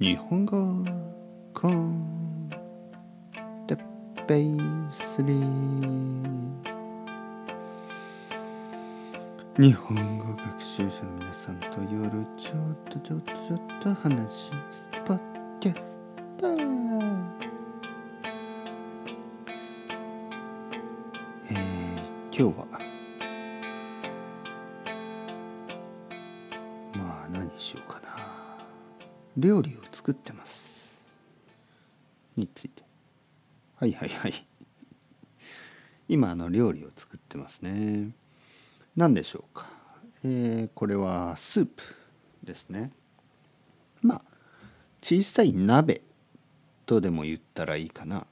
日本語コンテッペイスリー日本語学習者の皆さんと夜ちょっとちょっとちょっと話します。ポッキャストえー、今日はまあ何しようかな。料理を作ってます。について。はいはいはい。今あの料理を作ってますね。何でしょうか。えー、これはスープですね。まあ小さい鍋とでも言ったらいいかな。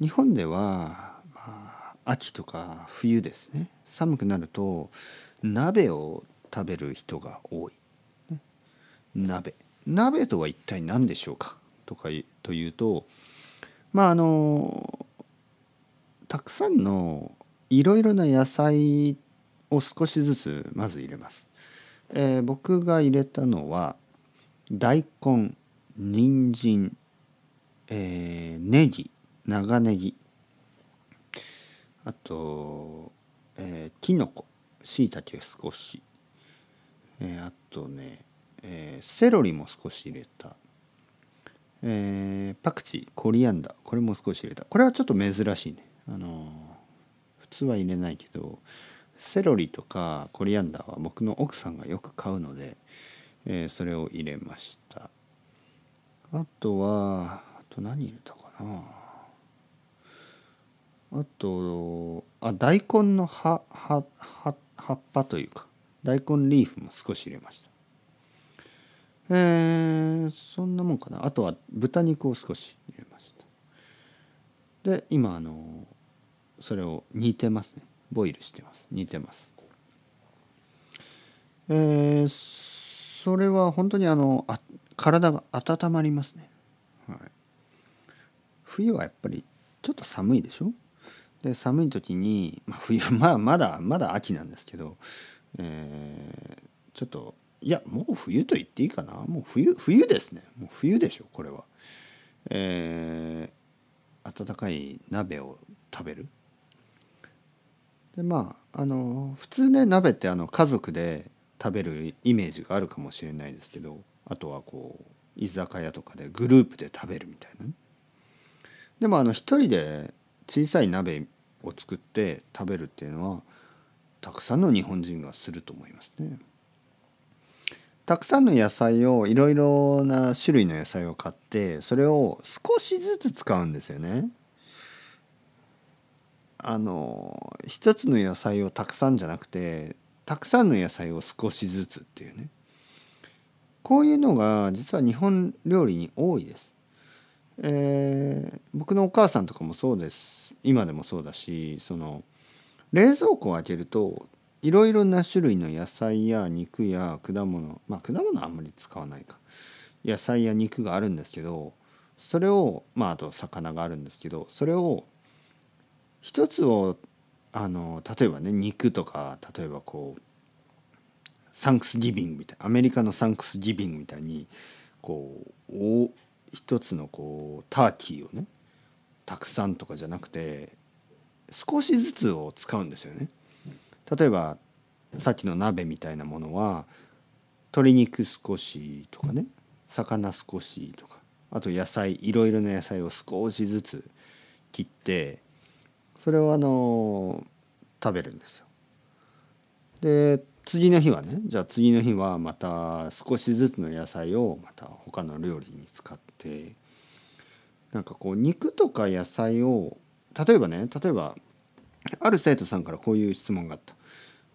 日本では、まあ、秋とか冬ですね。寒くなると鍋を食べる人が多い、鍋。鍋とは一体何でしょうか？とかというとまああのたくさんのいろいろな野菜を少しずつまず入れます。えー、僕が入れたのは大根人参、えー、ネギ長ネギ。あと、えー、きのこしいたけ少し、えー、あとね、えー、セロリも少し入れた、えー、パクチーコリアンダー。これも少し入れた。これはちょっと珍しいね。あのー、普通は入れないけどセロリとかコリアンダーは僕の奥さんがよく買うので、えー、それを入れました。あとはあと何入れたかな。あとあ大根の葉葉葉葉っぱというか大根リーフも少し入れました。えー、そんなもんかな。あとは豚肉を少し入れました。で今あのそれを煮てますね。ボイルしてます。煮てます。えー、それは本当にあのあ体が温まりますね、はい、冬はやっぱりちょっと寒いでしょ？で寒い時に、まあ、冬まあまだまだ秋なんですけど、えー、ちょっといやもう冬と言っていいかなもう冬冬ですねもう冬でしょこれは。えー、温かい鍋を食べるでまああの普通ね鍋ってあの家族で食べるイメージがあるかもしれないですけどあとはこう居酒屋とかでグループで食べるみたいな、ね、でもあの一人で小さい鍋を作って食べるっていうのはたくさんの日本人がすると思いますね。たくさんの野菜をいろいろな種類の野菜を買ってそれを少しずつ使うんですよね。あの一つの野菜をたくさんじゃなくてたくさんの野菜を少しずつっていうねこういうのが実は日本料理に多いです。えー、僕のお母さんとかもそうです今でもそうだしその冷蔵庫を開けるといろいろな種類の野菜や肉や果物まあ果物はあんまり使わないか野菜や肉があるんですけどそれをまああと魚があるんですけどそれを一つをあの例えばね肉とか例えばこうサンクスギビングみたいアメリカのサンクスギビングみたいにこうお一つのこうターキーをねたくさんとかじゃなくて少しずつを使うんですよね。例えばさっきの鍋みたいなものは鶏肉少しとかね魚少しとかあと野菜いろいろな野菜を少しずつ切ってそれをあの食べるんですよ。で次の日はねじゃあ次の日はまた少しずつの野菜をまた他の料理に使ってなんかこう肉とか野菜を例えばね例えばある生徒さんからこういう質問があった「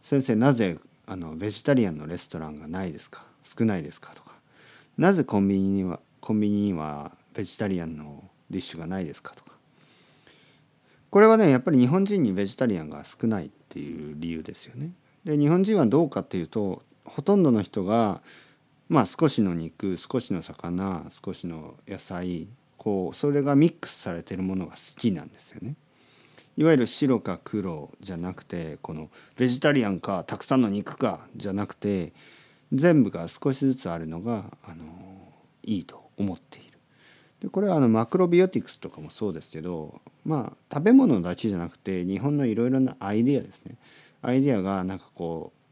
先生なぜあのベジタリアンのレストランがないですか？少ないですか?」とか「なぜコンビニにはコンビニにはベジタリアンのディッシュがないですか?」とかこれはねやっぱり日本人にベジタリアンが少ないっていう理由ですよね。で日本人はどうかっていうとほとんどの人がまあ少しの肉少しの魚少しの野菜こうそれがミックスされてるものが好きなんですよね。いわゆる白か黒じゃなくてこのベジタリアンかたくさんの肉かじゃなくて全部が少しずつあるのがあのいいと思っている。でこれはあのマクロビオティクスとかもそうですけどまあ食べ物だけじゃなくて日本のいろいろなアイデアですねアイデアがなんかこう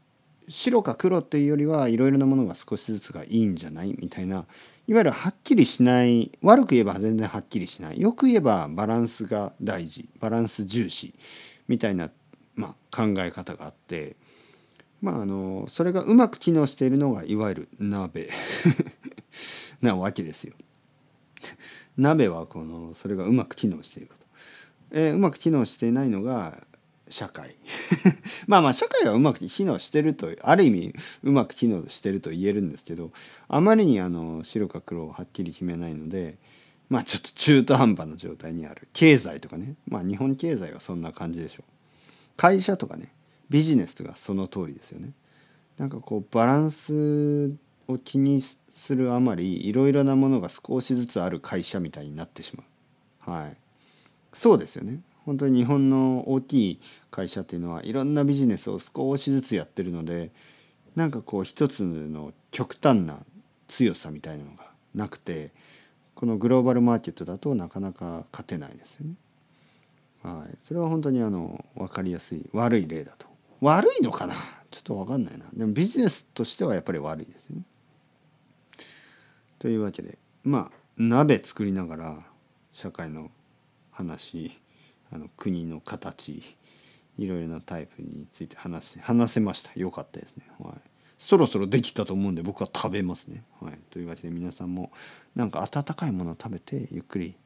白か黒っていうよりはいろいろなものが少しずつがいいんじゃない？みたいないわゆるはっきりしない悪く言えば全然はっきりしない。よく言えばバランスが大事。バランス重視みたいな、まあ、考え方があって。まああのそれがうまく機能しているのがいわゆる鍋。なわけですよ。鍋はこのそれがうまく機能していること、えー、うまく機能していないのが社会。まあまあ社会はうまく機能してるとある意味うまく機能してると言えるんですけどあまりにあの白か黒をはっきり決めないのでまあちょっと中途半端な状態にある。経済とかね。まあ日本経済はそんな感じでしょう。会社とかね。ビジネスとかその通りですよね。なんかこうバランスを気にするあまりいろいろなものが少しずつある会社みたいになってしまう。はい。そうですよね。本当に日本の大きい会社っていうのはいろんなビジネスを少しずつやってるのでなんかこう一つの極端な強さみたいなのがなくてこのグローバルマーケットだとなかなか勝てないですよね。はい、それは本当にあの分かりやすい悪い例だと悪いのかな？ちょっと分かんないなでもビジネスとしてはやっぱり悪いですね。というわけでまあ鍋作りながら社会の話あの国の形いろいろなタイプについて話話せましたよかったですね。はいそろそろできたと思うんで僕は食べますね。はい、というわけで皆さんもなんか温かいものを食べてゆっくり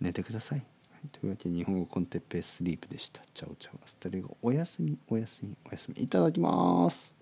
寝てください。はい、というわけで日本語 con Teppei Sleep でした。 Chao chao hasta luego おやすみおやすみおやすみいただきます。